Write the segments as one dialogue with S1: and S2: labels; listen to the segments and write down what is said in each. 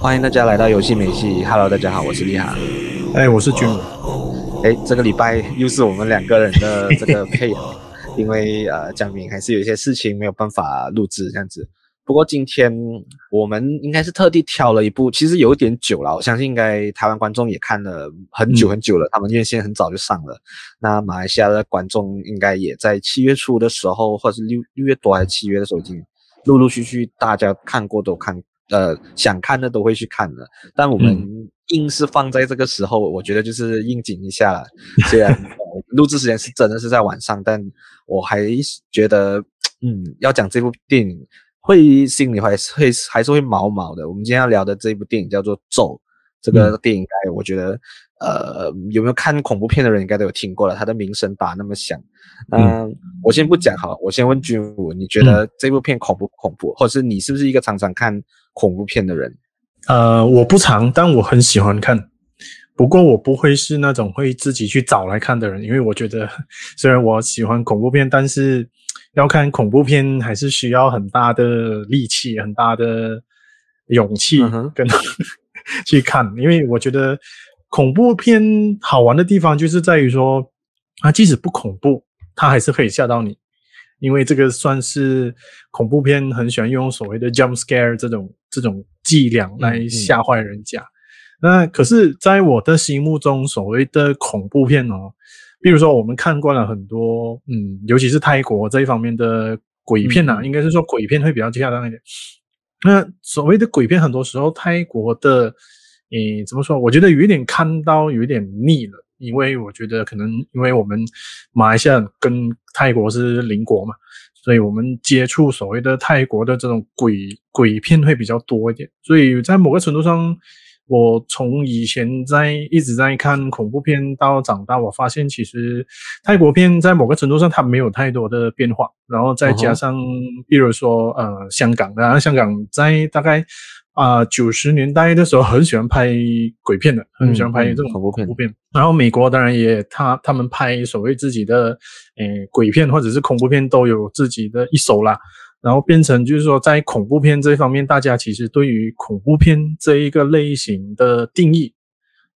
S1: 欢迎大家来到游戏美系。Hello，大家好，我是立航。
S2: 哎，我是君。
S1: 哎，这个礼拜又是我们两个人的这个配合，因为呃，江明还是有一些事情没有办法录制这样子。不过今天我们应该是特地挑了一部，其实有点久了，我相信应该台湾观众也看了很久很久了，嗯、他们院线很早就上了。那马来西亚的观众应该也在七月初的时候，或者是六六月多还是七月的时候，已经陆陆续续大家看过都看，呃，想看的都会去看的。但我们硬是放在这个时候，我觉得就是应景一下了。虽然 录制时间是真的是在晚上，但我还觉得，嗯，要讲这部电影。会心里还是会还是会毛毛的。我们今天要聊的这部电影叫做《咒》，这个电影，该我觉得，呃，有没有看恐怖片的人应该都有听过了。他的名声打那么响，嗯、呃，我先不讲好了，我先问君武，你觉得这部片恐不恐怖？或者是你是不是一个常常看恐怖片的人？
S2: 呃，我不常，但我很喜欢看。不过我不会是那种会自己去找来看的人，因为我觉得 虽然我喜欢恐怖片，但是。要看恐怖片还是需要很大的力气、很大的勇气跟 去看，因为我觉得恐怖片好玩的地方就是在于说，它即使不恐怖，它还是可以吓到你，因为这个算是恐怖片很喜欢用所谓的 jump scare 这种这种伎俩来吓坏人家。那可是，在我的心目中，所谓的恐怖片哦。比如说，我们看惯了很多，嗯，尤其是泰国这一方面的鬼片呐、啊，嗯、应该是说鬼片会比较恰当一点。那所谓的鬼片，很多时候泰国的，诶，怎么说？我觉得有一点看到有一点腻了，因为我觉得可能因为我们马来西亚跟泰国是邻国嘛，所以我们接触所谓的泰国的这种鬼鬼片会比较多一点，所以在某个程度上。我从以前在一直在看恐怖片到长大，我发现其实泰国片在某个程度上它没有太多的变化，然后再加上比如说呃香港的，香港在大概啊九十年代的时候很喜欢拍鬼片的，很喜欢拍这种恐怖片。嗯嗯、然后美国当然也他他们拍所谓自己的诶、呃、鬼片或者是恐怖片都有自己的一手啦。然后变成就是说，在恐怖片这一方面，大家其实对于恐怖片这一个类型的定义，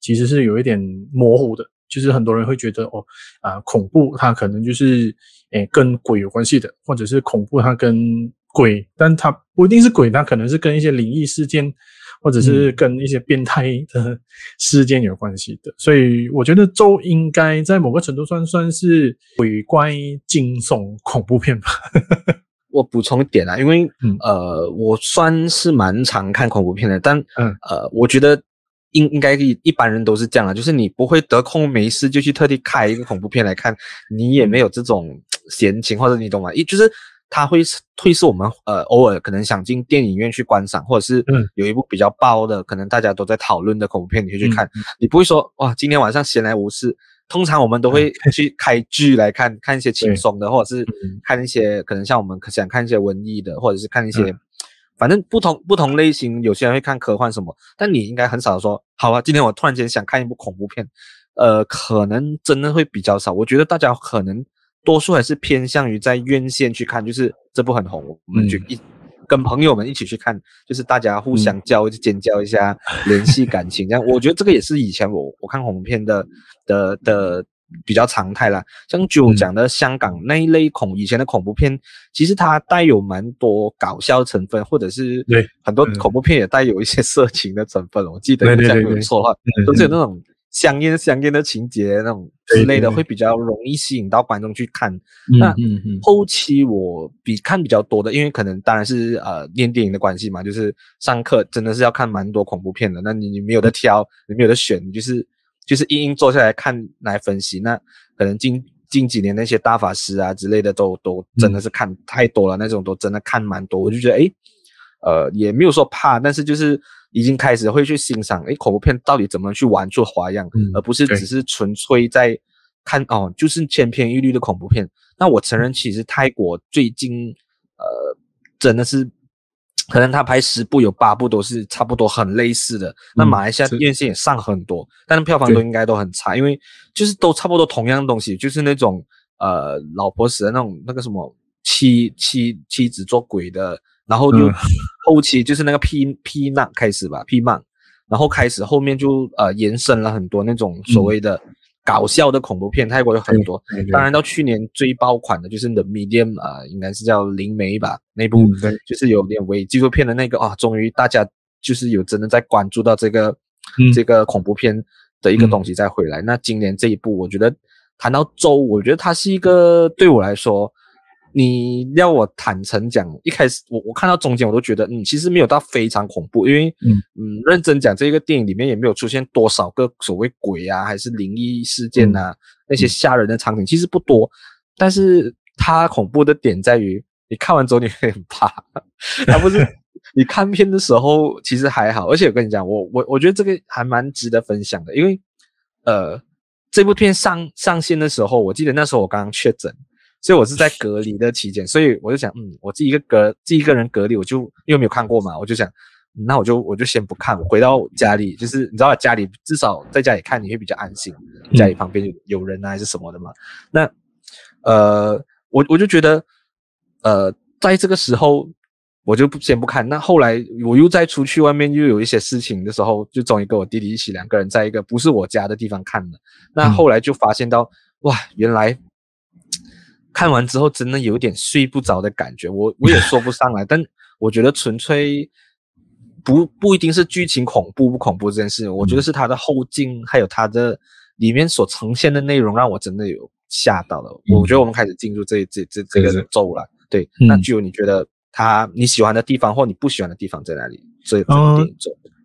S2: 其实是有一点模糊的。就是很多人会觉得，哦，啊，恐怖它可能就是诶跟鬼有关系的，或者是恐怖它跟鬼，但它不一定是鬼，它可能是跟一些灵异事件，或者是跟一些变态的事件有关系的。嗯、所以我觉得咒应该在某个程度算算是鬼怪惊悚恐怖片吧。
S1: 我补充一点啊，因为、嗯、呃，我算是蛮常看恐怖片的，但、嗯、呃，我觉得应应该一般人都是这样啊，就是你不会得空没事就去特地开一个恐怖片来看，你也没有这种闲情，或者你懂吗？一就是他会会是我们呃偶尔可能想进电影院去观赏，或者是有一部比较爆的，可能大家都在讨论的恐怖片，你会去看，嗯、你不会说哇，今天晚上闲来无事。通常我们都会去 开剧来看，看一些轻松的，或者是看一些可能像我们想看一些文艺的，或者是看一些，反正不同不同类型。有些人会看科幻什么，但你应该很少说，好啊，今天我突然间想看一部恐怖片，呃，可能真的会比较少。我觉得大家可能多数还是偏向于在院线去看，就是这部很红，我们就一。跟朋友们一起去看，就是大家互相叫、尖叫一下，联系感情这样。我觉得这个也是以前我我看恐怖片的的的比较常态啦。像就讲的香港那一类恐以前的恐怖片，其实它带有蛮多搞笑成分，或者是对很多恐怖片也带有一些色情的成分。我记得没有错的话，都是有那种。香艳香艳的情节那种之类的，会比较容易吸引到观众去看。那后期我比看比较多的，因为可能当然是呃念电影的关系嘛，就是上课真的是要看蛮多恐怖片的。那你你没有得挑，你没有得选，你就是就是硬硬坐下来看来分析。那可能近近几年那些大法师啊之类的都都真的是看太多了，嗯、那种都真的看蛮多。我就觉得诶，呃也没有说怕，但是就是。已经开始会去欣赏，诶，恐怖片到底怎么去玩出花样，嗯、而不是只是纯粹在看哦，就是千篇一律的恐怖片。那我承认，其实泰国最近，呃，真的是，可能他拍十部有八部都是差不多很类似的。嗯、那马来西亚院线也上很多，是但是票房都应该都很差，因为就是都差不多同样的东西，就是那种呃，老婆死的那种那个什么。妻妻妻子做鬼的，然后就后期就是那个 P P 漫开始吧，P 漫，然后开始后面就呃延伸了很多那种所谓的搞笑的恐怖片，泰国有很多。当然到去年最爆款的就是 The Medium 啊、呃，应该是叫灵媒吧，那部就是有点伪纪录片的那个啊，终于大家就是有真的在关注到这个这个恐怖片的一个东西再回来。那今年这一部，我觉得。谈到周，我觉得它是一个对我来说，你要我坦诚讲，一开始我我看到中间我都觉得，嗯，其实没有到非常恐怖，因为嗯嗯，认真讲，这个电影里面也没有出现多少个所谓鬼啊，还是灵异事件啊，嗯、那些吓人的场景其实不多，但是它恐怖的点在于，你看完之后你会很怕，它不是 你看片的时候其实还好，而且我跟你讲，我我我觉得这个还蛮值得分享的，因为呃。这部片上上线的时候，我记得那时候我刚刚确诊，所以我是在隔离的期间，所以我就想，嗯，我自己一个隔自己一个人隔离，我就因为没有看过嘛，我就想，那我就我就先不看，我回到家里，就是你知道，家里至少在家里看你会比较安心，家里旁边有有人啊还是什么的嘛。那呃，我我就觉得，呃，在这个时候。我就不先不看，那后来我又再出去外面又有一些事情的时候，就终于跟我弟弟一起两个人在一个不是我家的地方看了。那后来就发现到，哇，原来看完之后真的有点睡不着的感觉。我我也说不上来，但我觉得纯粹不不一定是剧情恐怖不恐怖这件事，我觉得是它的后劲还有它的里面所呈现的内容让我真的有吓到了。我觉得我们开始进入这这这这个咒了。对，那具有你觉得？它你喜欢的地方或你不喜欢的地方在哪里？这部电影，嗯，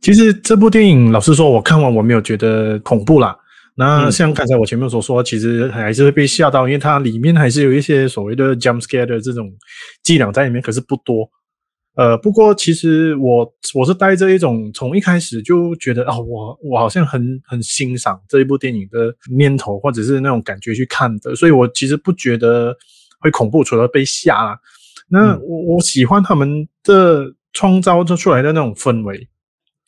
S2: 其实这部电影老实说，我看完我没有觉得恐怖啦。那像刚才我前面所说，其实还是会被吓到，因为它里面还是有一些所谓的 jump scare 的这种伎俩在里面，可是不多。呃，不过其实我我是带着一种从一开始就觉得哦，我我好像很很欣赏这一部电影的念头，或者是那种感觉去看的，所以我其实不觉得会恐怖，除了被吓啦。那我我喜欢他们的创造出来的那种氛围，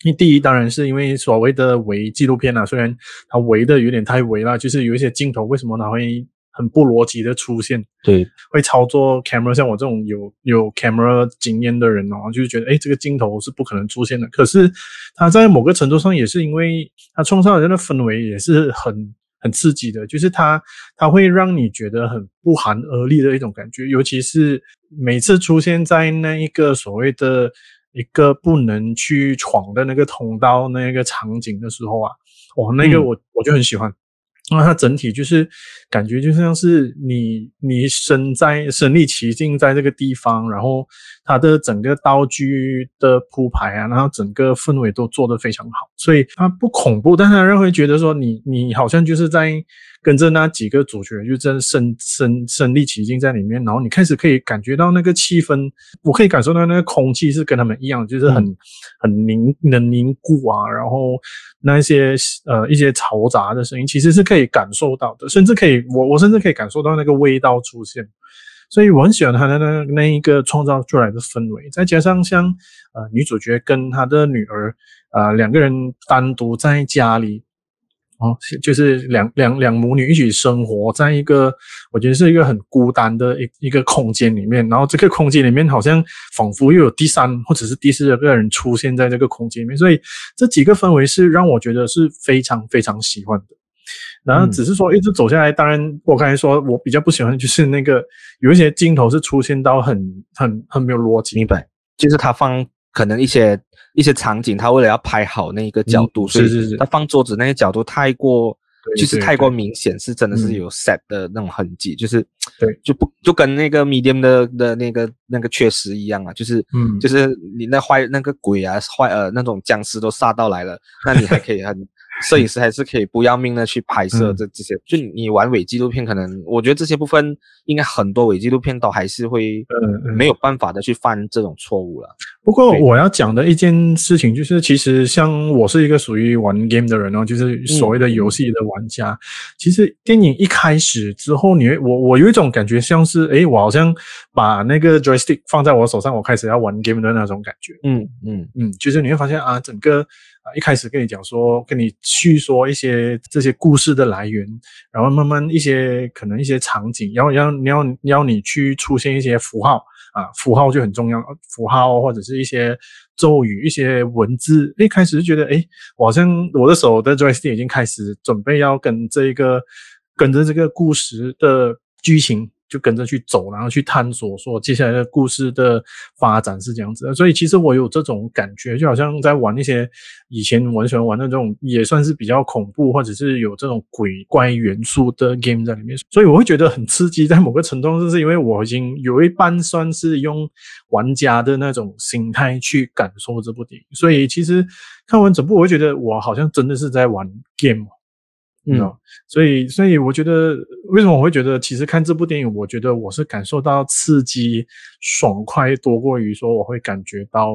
S2: 因为第一当然是因为所谓的伪纪录片啊，虽然它伪的有点太伪了，就是有一些镜头为什么它会很不逻辑的出现？
S1: 对，
S2: 会操作 camera，像我这种有有 camera 经验的人哦，就是觉得诶这个镜头是不可能出现的。可是它在某个程度上也是因为它创造的那氛围也是很。很刺激的，就是它，它会让你觉得很不寒而栗的一种感觉，尤其是每次出现在那一个所谓的一个不能去闯的那个通道那个场景的时候啊，哇，那个我我就很喜欢。那它整体就是感觉就像是你你身在身历其境在这个地方，然后它的整个道具的铺排啊，然后整个氛围都做得非常好，所以它不恐怖，但它让人会觉得说你你好像就是在跟着那几个主角就真的身身身历其境在里面，然后你开始可以感觉到那个气氛，我可以感受到那个空气是跟他们一样，就是很很凝能凝固啊，然后那一些呃一些嘈杂的声音其实是可以感受到的，甚至可以我我甚至可以感受到那个味道出现，所以我很喜欢他的那那一个创造出来的氛围，再加上像呃女主角跟她的女儿啊、呃、两个人单独在家里。哦，就是两两两母女一起生活在一个，我觉得是一个很孤单的一一个空间里面。然后这个空间里面好像仿佛又有第三或者是第四个人出现在这个空间里面，所以这几个氛围是让我觉得是非常非常喜欢的。然后只是说一直走下来，当然我刚才说我比较不喜欢就是那个有一些镜头是出现到很很很没有逻辑，
S1: 明白？就是他放可能一些。一些场景，他为了要拍好那一个角度，嗯、所以他放桌子那些角度太过，就是太过明显，是真的是有 set 的那种痕迹，就是对，就不就跟那个 medium 的的那个那个确实一样啊，就是嗯，就是你那坏那个鬼啊坏呃那种僵尸都杀到来了，那你还可以很。摄影师还是可以不要命的去拍摄这这些，嗯、就你玩伪纪录片，可能我觉得这些部分应该很多伪纪录片都还是会没有办法的去犯这种错误了。
S2: 不过我要讲的一件事情就是，其实像我是一个属于玩 game 的人哦，就是所谓的游戏的玩家。嗯、其实电影一开始之后你，你我我有一种感觉，像是诶，我好像把那个 joystick 放在我手上，我开始要玩 game 的那种感觉。嗯嗯嗯，就是你会发现啊，整个啊一开始跟你讲说，跟你叙说一些这些故事的来源，然后慢慢一些可能一些场景，然后要你要要你去出现一些符号。啊，符号就很重要，符号或者是一些咒语、一些文字。一开始就觉得，诶，我好像我的手的 joystick 已经开始准备要跟这个跟着这个故事的剧情。就跟着去走，然后去探索，说接下来的故事的发展是这样子的。所以其实我有这种感觉，就好像在玩一些以前我很喜欢玩的这种，也算是比较恐怖或者是有这种鬼怪元素的 game 在里面。所以我会觉得很刺激，在某个程度上，是因为我已经有一半算是用玩家的那种心态去感受这部电影。所以其实看完整部，我会觉得我好像真的是在玩 game。嗯，所以，所以我觉得，为什么我会觉得，其实看这部电影，我觉得我是感受到刺激、爽快多过于说我会感觉到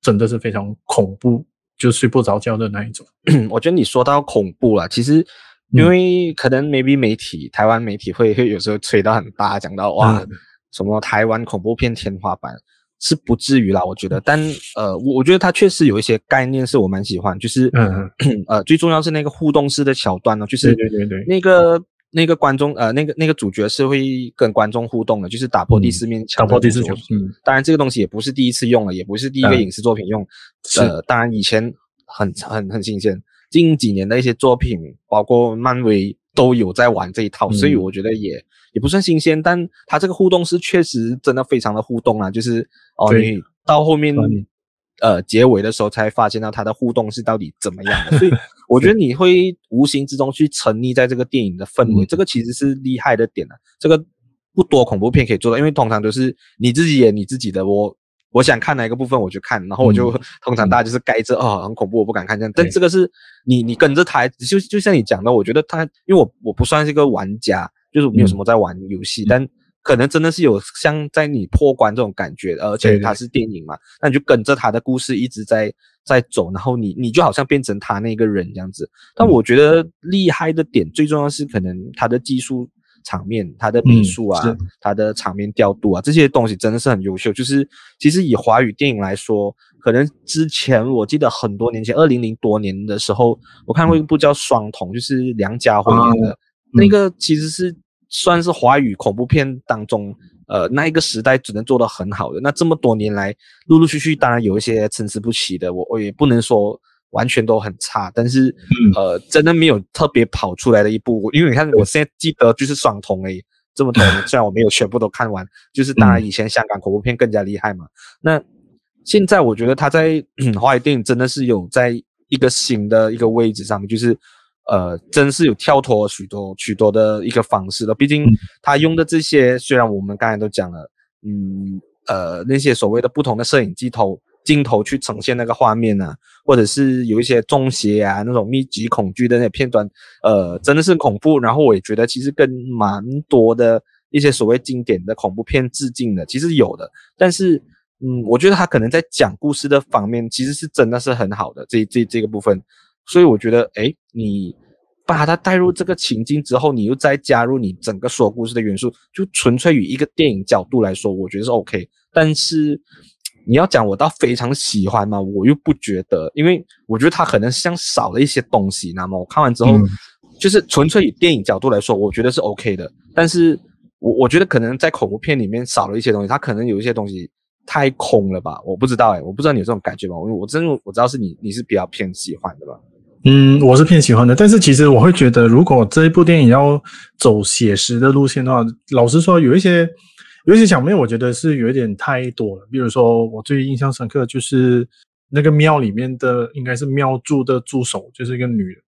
S2: 真的是非常恐怖，就睡不着觉的那一种。
S1: 我觉得你说到恐怖了，其实因为可能 maybe 媒体，台湾媒体会会有时候吹到很大，讲到哇，什么台湾恐怖片天花板。是不至于啦，我觉得，但呃，我我觉得它确实有一些概念是我蛮喜欢，就是嗯 呃，最重要是那个互动式的桥段呢，就是对对对，那个那个观众呃，那个那个主角是会跟观众互动的，就是打破第四面墙，打破第四墙。嗯，当然这个东西也不是第一次用了，也不是第一个影视作品用，呃，当然以前很很很新鲜，近几年的一些作品，包括漫威都有在玩这一套，所以我觉得也。也不算新鲜，但它这个互动是确实真的非常的互动啊！就是哦，你到后面呃结尾的时候才发现到它的互动是到底怎么样的，所以我觉得你会无形之中去沉溺在这个电影的氛围，这个其实是厉害的点啊。这个不多恐怖片可以做到，因为通常都是你自己演你自己的，我我想看哪一个部分我就看，然后我就 通常大家就是盖着哦很恐怖我不敢看这样，但这个是你你跟着台就就像你讲的，我觉得他因为我我不算是一个玩家。就是没有什么在玩游戏，嗯，但可能真的是有像在你破关这种感觉，而且它是电影嘛，那你就跟着他的故事一直在在走，然后你你就好像变成他那个人这样子。但我觉得厉害的点，最重要是可能他的技术场面、他的美术啊、他的场面调度啊这些东西真的是很优秀。就是其实以华语电影来说，可能之前我记得很多年前，二零零多年的时候，我看过一部叫《双瞳》，就是梁家辉演的。那个其实是算是华语恐怖片当中，呃，那一个时代只能做得很好的。那这么多年来，陆陆续续当然有一些参差不齐的，我我也不能说完全都很差，但是呃，真的没有特别跑出来的一部。因为你看，我现在记得就是双瞳诶，这么多年，虽然我没有全部都看完，就是当然以前香港恐怖片更加厉害嘛。那现在我觉得他在 华语电影真的是有在一个新的一个位置上面，就是。呃，真是有跳脱许多许多的一个方式了。毕竟他用的这些，虽然我们刚才都讲了，嗯，呃，那些所谓的不同的摄影机头镜头去呈现那个画面啊，或者是有一些中邪啊那种密集恐惧的那些片段，呃，真的是恐怖。然后我也觉得其实跟蛮多的一些所谓经典的恐怖片致敬的，其实有的。但是，嗯，我觉得他可能在讲故事的方面，其实是真的是很好的这这这个部分。所以我觉得，诶，你把它带入这个情境之后，你又再加入你整个说故事的元素，就纯粹于一个电影角度来说，我觉得是 OK。但是你要讲我到非常喜欢嘛，我又不觉得，因为我觉得它可能像少了一些东西。那么我看完之后，嗯、就是纯粹以电影角度来说，我觉得是 OK 的。但是我我觉得可能在恐怖片里面少了一些东西，它可能有一些东西太空了吧？我不知道诶，我不知道你有这种感觉吗？我我真我知道是你你是比较偏喜欢的吧？
S2: 嗯，我是偏喜欢的，但是其实我会觉得，如果这一部电影要走写实的路线的话，老实说，有一些有一些场面，我觉得是有一点太多了。比如说，我最印象深刻就是那个庙里面的，应该是庙祝的助手，就是一个女的，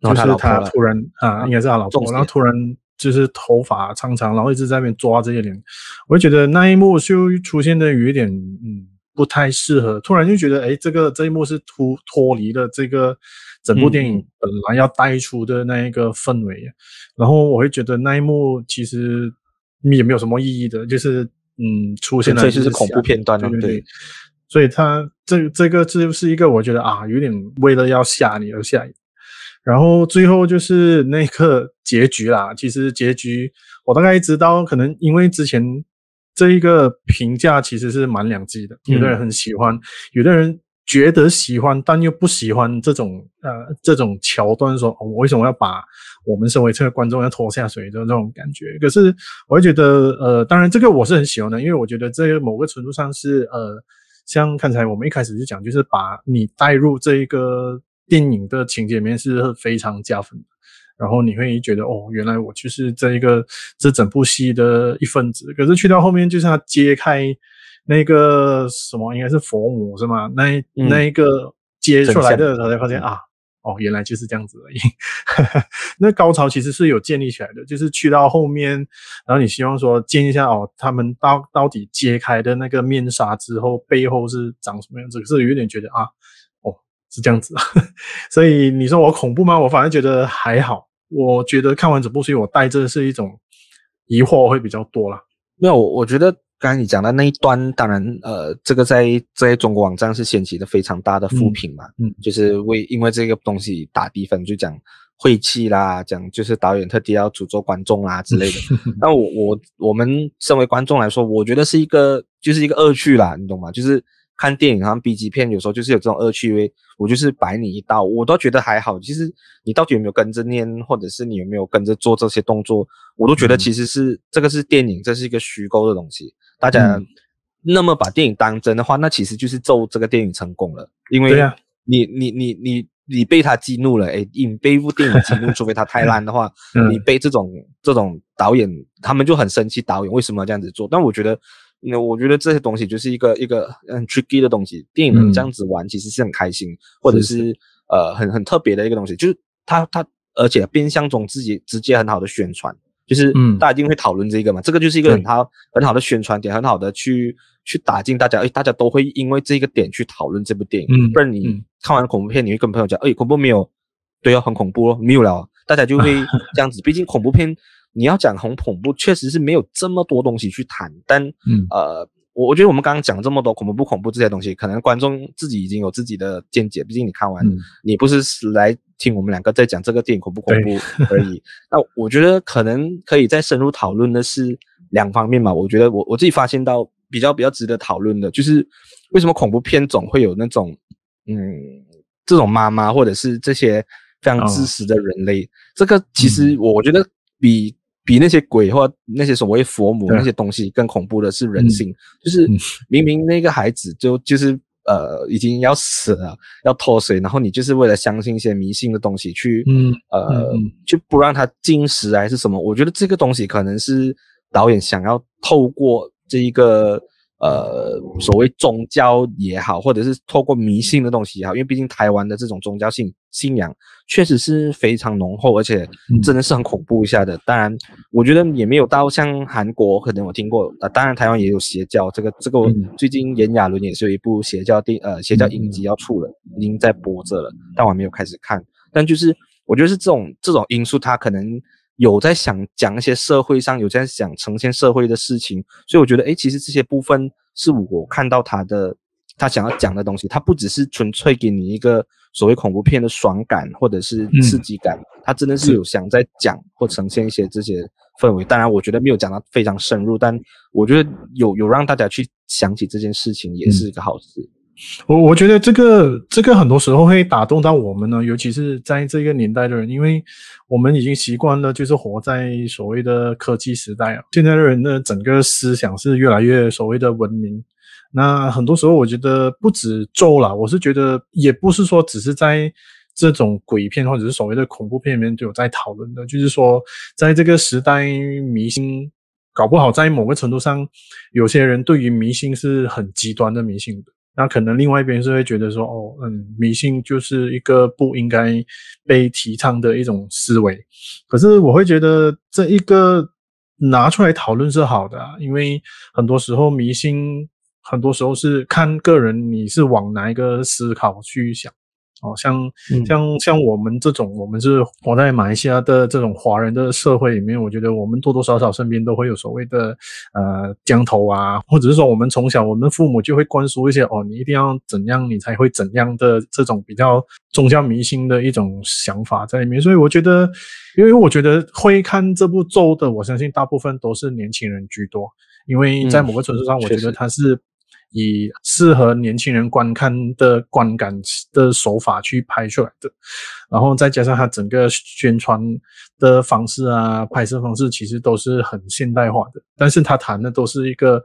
S2: 然后就是她突然啊，应该是她老婆，然后突然就是头发长长，然后一直在那边抓这些人，我会觉得那一幕就出现的有一点嗯不太适合，突然就觉得哎，这个这一幕是脱脱离了这个。整部电影本来要带出的那一个氛围，嗯，然后我会觉得那一幕其实也没有什么意义的，就是嗯出现了，
S1: 这就是恐怖片段了，对对对。
S2: 所以他这这个这就是一个我觉得啊，有点为了要吓你而吓你。然后最后就是那个结局啦。其实结局我大概知道，可能因为之前这一个评价其实是蛮两极的，有的人很喜欢，有的人觉得喜欢，但又不喜欢这种呃这种桥段说，说、哦、我为什么要把我们身为这个观众要拖下水的这种感觉。可是我会觉得，呃，当然这个我是很喜欢的，因为我觉得这个某个程度上是呃，像刚才我们一开始就讲，就是把你带入这一个。电影的情节里面是非常加分的，然后你会觉得哦，原来我就是这一个这整部戏的一份子。可是去到后面，就是他揭开那个什么，应该是佛母是吗？那、嗯、那一个接出来的时候，才发现啊，哦，原来就是这样子而已。那高潮其实是有建立起来的，就是去到后面，然后你希望说见一下哦，他们到到底揭开的那个面纱之后，背后是长什么样子？可是有点觉得啊。哦是这样子，所以你说我恐怖吗？我反而觉得还好。我觉得看完整部戏，我带着是一种疑惑会比较多啦。
S1: 没有，我觉得刚才你讲的那一段，当然，呃，这个在在中国网站是掀起的非常大的负评嘛，嗯，嗯就是为因为这个东西打低分，就讲晦气啦，讲就是导演特地要诅咒观众啦之类的。那我我我们身为观众来说，我觉得是一个就是一个恶趣啦，你懂吗？就是。看电影，好像 B 级片，有时候就是有这种恶趣味。我就是摆你一道，我都觉得还好。其实你到底有没有跟着念，或者是你有没有跟着做这些动作，我都觉得其实是、嗯、这个是电影，这是一个虚构的东西。大家那么把电影当真的话，那其实就是咒这个电影成功了。因为你你你你你被他激怒了，哎，你被一部电影激怒，除非他太烂的话，嗯、你被这种这种导演，他们就很生气，导演为什么要这样子做？但我觉得。那我觉得这些东西就是一个一个很 tricky 的东西，电影能这样子玩其实是很开心，嗯、或者是，呃很很特别的一个东西，就是它它而且变相中自己直接很好的宣传，就是大家一定会讨论这个嘛，嗯、这个就是一个很好很好的宣传点，很好的去去打进大家，哎，大家都会因为这个点去讨论这部电影，嗯、不然你看完恐怖片，你会跟朋友讲，哎，恐怖没有，对啊，很恐怖哦，没有了，大家就会 这样子，毕竟恐怖片。你要讲很恐怖，确实是没有这么多东西去谈。但，嗯，呃，我我觉得我们刚刚讲这么多恐怖不恐怖这些东西，可能观众自己已经有自己的见解。毕竟你看完，嗯、你不是来听我们两个在讲这个电影恐不恐怖 而已。那我觉得可能可以再深入讨论的是两方面嘛。我觉得我我自己发现到比较比较值得讨论的，就是为什么恐怖片总会有那种，嗯，这种妈妈或者是这些非常自私的人类。哦、这个其实我觉得比。比那些鬼或那些所谓佛母那些东西更恐怖的是人性，嗯、就是明明那个孩子就就是呃已经要死了，要脱水，然后你就是为了相信一些迷信的东西去，嗯呃就不让他进食还是什么？我觉得这个东西可能是导演想要透过这一个。呃，所谓宗教也好，或者是透过迷信的东西也好，因为毕竟台湾的这种宗教性信仰确实是非常浓厚，而且真的是很恐怖一下的。嗯、当然，我觉得也没有到像韩国，可能我听过啊、呃。当然，台湾也有邪教，这个这个最近炎亚纶也是有一部邪教电呃邪教影集要出了，已经在播着了，但我还没有开始看。但就是我觉得是这种这种因素，它可能。有在想讲一些社会上有在想呈现社会的事情，所以我觉得，诶，其实这些部分是我看到他的他想要讲的东西，他不只是纯粹给你一个所谓恐怖片的爽感或者是刺激感，嗯、他真的是有想在讲或呈现一些这些氛围。当然，我觉得没有讲到非常深入，但我觉得有有让大家去想起这件事情，也是一个好事。嗯
S2: 我我觉得这个这个很多时候会打动到我们呢，尤其是在这个年代的人，因为我们已经习惯了就是活在所谓的科技时代啊。现在的人的整个思想是越来越所谓的文明。那很多时候我觉得不止咒啦，我是觉得也不是说只是在这种鬼片或者是所谓的恐怖片里面就有在讨论的，就是说在这个时代迷信，搞不好在某个程度上，有些人对于迷信是很极端的迷信的。那可能另外一边是会觉得说，哦，嗯，迷信就是一个不应该被提倡的一种思维。可是我会觉得这一个拿出来讨论是好的啊，因为很多时候迷信，很多时候是看个人你是往哪一个思考去想。哦，像、嗯、像像我们这种，我们是活在马来西亚的这种华人的社会里面，我觉得我们多多少少身边都会有所谓的呃江头啊，或者是说我们从小我们父母就会灌输一些哦，你一定要怎样，你才会怎样的这种比较宗教迷信的一种想法在里面。所以我觉得，因为我觉得会看这部咒的，我相信大部分都是年轻人居多，因为在某个程度上，我觉得它是。以适合年轻人观看的观感的手法去拍出来的，然后再加上它整个宣传的方式啊，拍摄方式其实都是很现代化的，但是他谈的都是一个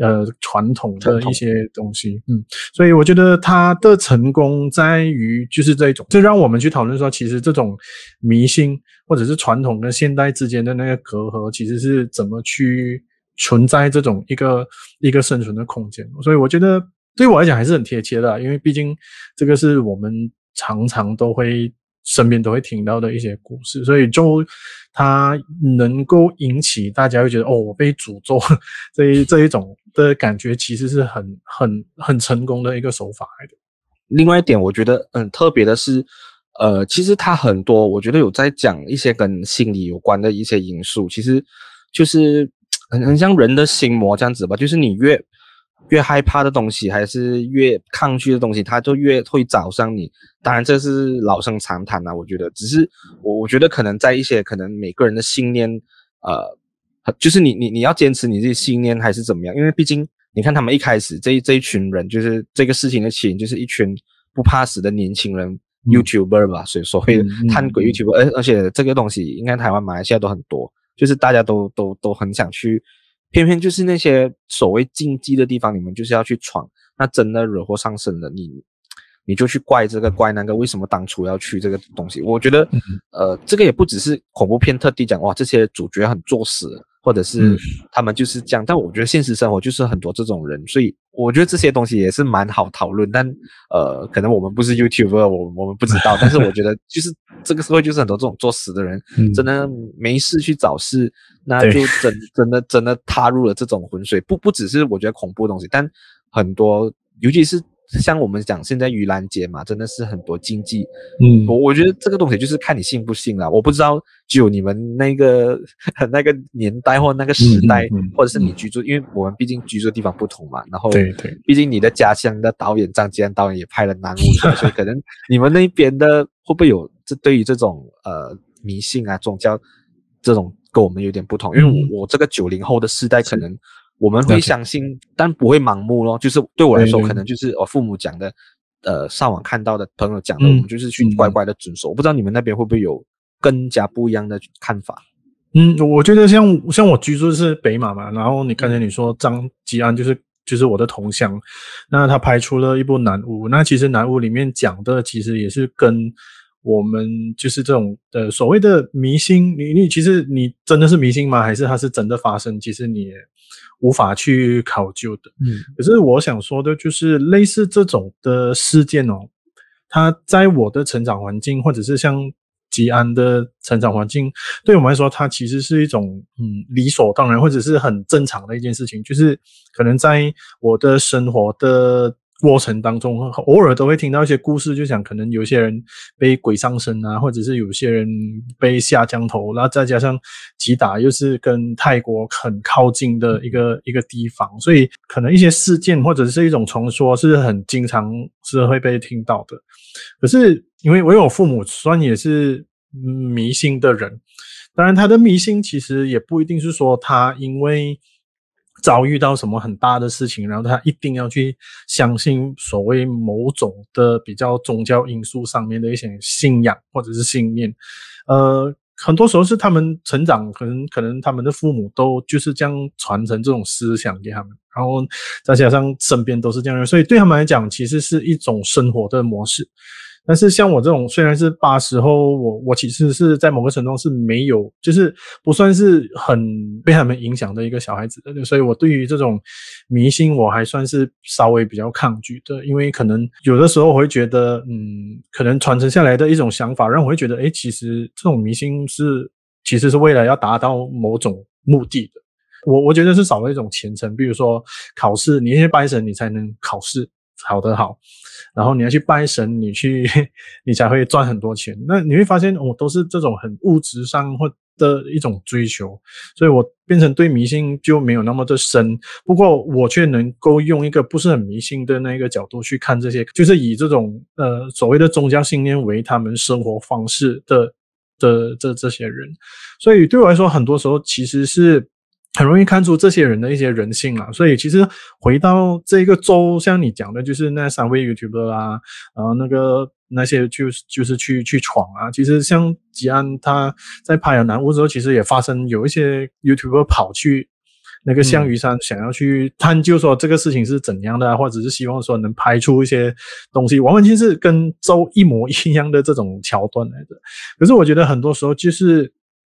S2: 呃传统的一些东西，嗯，所以我觉得他的成功在于就是这种，这让我们去讨论说，其实这种迷信或者是传统跟现代之间的那个隔阂，其实是怎么去。存在这种一个一个生存的空间，所以我觉得对我来讲还是很贴切的，因为毕竟这个是我们常常都会身边都会听到的一些故事，所以就它能够引起大家会觉得哦，我被诅咒 这一这一种的感觉，其实是很很很成功的一个手法来的。
S1: 另外一点，我觉得嗯特别的是，呃，其实它很多我觉得有在讲一些跟心理有关的一些因素，其实就是。很很像人的心魔这样子吧，就是你越越害怕的东西，还是越抗拒的东西，它就越会找上你。当然这是老生常谈啊，我觉得。只是我我觉得可能在一些可能每个人的信念，呃，就是你你你要坚持你自己信念还是怎么样？因为毕竟你看他们一开始这一这一群人，就是这个事情的起因，就是一群不怕死的年轻人、嗯、YouTuber 吧，所以所谓的探鬼 YouTuber，而、嗯嗯、而且这个东西应该台湾、马来西亚都很多。就是大家都都都很想去，偏偏就是那些所谓禁忌的地方，你们就是要去闯，那真的惹祸上身了，你你就去怪这个怪那个，为什么当初要去这个东西？我觉得，呃，这个也不只是恐怖片特地讲，哇，这些主角很作死。或者是他们就是这样，但我觉得现实生活就是很多这种人，所以我觉得这些东西也是蛮好讨论。但呃，可能我们不是 YouTuber，我我们不知道。但是我觉得 就是这个社会就是很多这种作死的人，真的没事去找事，那就真真的真的踏入了这种浑水。不不只是我觉得恐怖的东西，但很多尤其是。像我们讲现在盂兰节嘛，真的是很多禁忌。嗯，我我觉得这个东西就是看你信不信啦。我不知道，只有你们那个 那个年代或那个时代，嗯嗯嗯、或者是你居住，因为我们毕竟居住的地方不同嘛。然后，对对，毕竟你的家乡的导演张吉安导演也拍了《南巫》，所以可能你们那边的会不会有这对于这种呃迷信啊宗教这种跟我们有点不同？因为我我这个九零后的世代可能。我们会相信，Okay. 但不会盲目咯。就是对我来说，可能就是我父母讲的，呃，上网看到的朋友讲的，嗯、我们就是去乖乖的遵守。我不知道你们那边会不会有更加不一样的看法？
S2: 嗯，我觉得像像我居住是北马嘛，然后你刚才你说张吉安就是就是我的同乡，那他拍出了一部南屋，那其实南屋里面讲的其实也是跟我们就是这种的所谓的迷信，你你其实你真的是迷信吗？还是它是真的发生？其实你。无法去考究的，嗯，可是我想说的就是类似这种的事件哦，它在我的成长环境，或者是像吉安的成长环境，对我们来说，它其实是一种嗯理所当然或者是很正常的一件事情，就是可能在我的生活的。过程当中，偶尔都会听到一些故事，就想可能有些人被鬼上身啊，或者是有些人被下降头，然后再加上吉打又是跟泰国很靠近的一个一个地方，所以可能一些事件或者是一种传说是很经常是会被听到的。可是因为我有父母算也是迷信的人，当然他的迷信其实也不一定是说他因为。遭遇到什么很大的事情，然后他一定要去相信所谓某种的比较宗教因素上面的一些信仰或者是信念，呃，很多时候是他们成长，可能可能他们的父母都就是这样传承这种思想给他们，然后再加上身边都是这样的，所以对他们来讲，其实是一种生活的模式。但是像我这种虽然是八十后，我我其实是在某个程度上是没有，就是不算是很被他们影响的一个小孩子，所以我对于这种迷信我还算是稍微比较抗拒的，因为可能有的时候我会觉得，嗯，可能传承下来的一种想法让我会觉得，诶，其实这种迷信是其实是为了要达到某种目的的，我我觉得是少了一种虔诚，比如说考试，你先拜神你才能考试。好的好，然后你要去拜神，你去 你才会赚很多钱。那你会发现，哦，都是这种很物质上或的一种追求，所以我变成对迷信就没有那么的深。不过我却能够用一个不是很迷信的那个角度去看这些，就是以这种呃所谓的宗教信念为他们生活方式的的这这些人。所以对我来说，很多时候其实是。很容易看出这些人的一些人性啊，所以其实回到这个州，像你讲的，就是那三位 YouTuber 啊，然后那个那些就是就是去去闯啊。其实像吉安他在拍《南巫》之后，其实也发生有一些 YouTuber 跑去那个象鱼山，想要去探究说这个事情是怎样的啊，或者是希望说能拍出一些东西，完完全是跟州一模一样的这种桥段来的。可是我觉得很多时候就是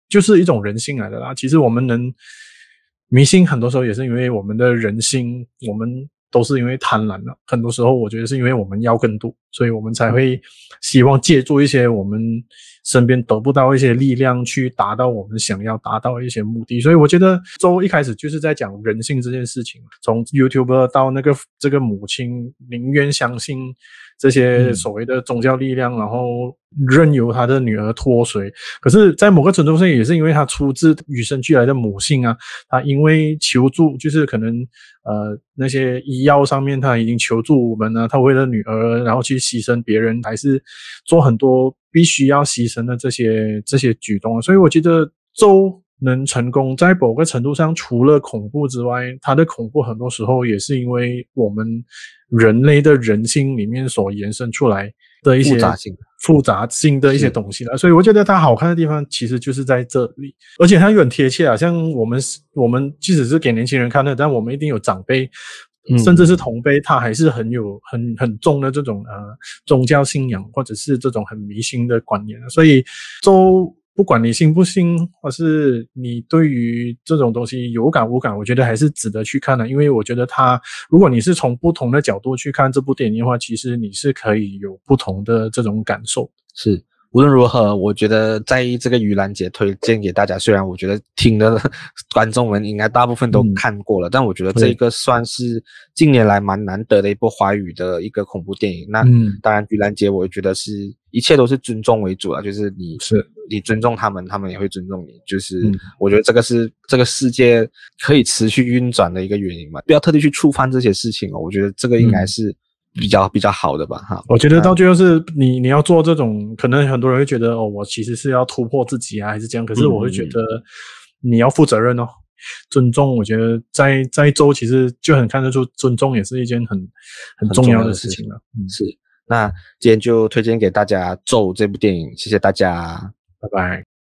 S2: 就是一种人性来的啦。其实我们能。迷信很多时候也是因为我们的人心，我们都是因为贪婪了。很多时候，我觉得是因为我们要更多，所以我们才会希望借助一些我们身边得不到一些力量，去达到我们想要达到一些目的。所以我觉得周一开始就是在讲人性这件事情，从 YouTuber 到那个这个母亲宁愿相信这些所谓的宗教力量，嗯、然后任由他的女儿脱水。可是，在某个程度上，也是因为他出自与生俱来的母性啊。他因为求助，就是可能呃那些医药上面他已经求助我们了，他为了女儿，然后去牺牲别人，还是做很多必须要牺牲的这些这些举动。所以，我觉得周。能成功，在某个程度上，除了恐怖之外，它的恐怖很多时候也是因为我们人类的人性里面所延伸出来的一些复杂性、复杂性的一些东西了。所以我觉得它好看的地方其实就是在这里，而且它又很贴切啊。像我们，我们即使是给年轻人看的，但我们一定有长辈，甚至是同辈，他还是很有很很重的这种呃宗教信仰，或者是这种很迷信的观念。所以都。不管你信不信，或是你对于这种东西有感无感，我觉得还是值得去看的。因为我觉得它，如果你是从不同的角度去看这部电影的话，其实你是可以有不同的这种感受。
S1: 是。无论如何，我觉得在意这个盂兰节推荐给大家。虽然我觉得听的 观众们应该大部分都看过了，嗯、但我觉得这个算是近年来蛮难得的一部华语的一个恐怖电影。那、嗯、当然，盂兰节我觉得是一切都是尊重为主啊，就是你是你尊重他们，他们也会尊重你。就是我觉得这个是这个世界可以持续运转的一个原因嘛，不要特地去触犯这些事情哦。我觉得这个应该是。比较比较好的吧，哈。
S2: 我觉得到最后是你你要做这种，可能很多人会觉得哦，我其实是要突破自己啊，还是这样。可是我会觉得你要负责任哦，尊重。我觉得在在周其实就很看得出，尊重也是一件很很重要的事情了。
S1: 嗯，是。那今天就推荐给大家《咒》这部电影，谢谢大家，
S2: 拜拜。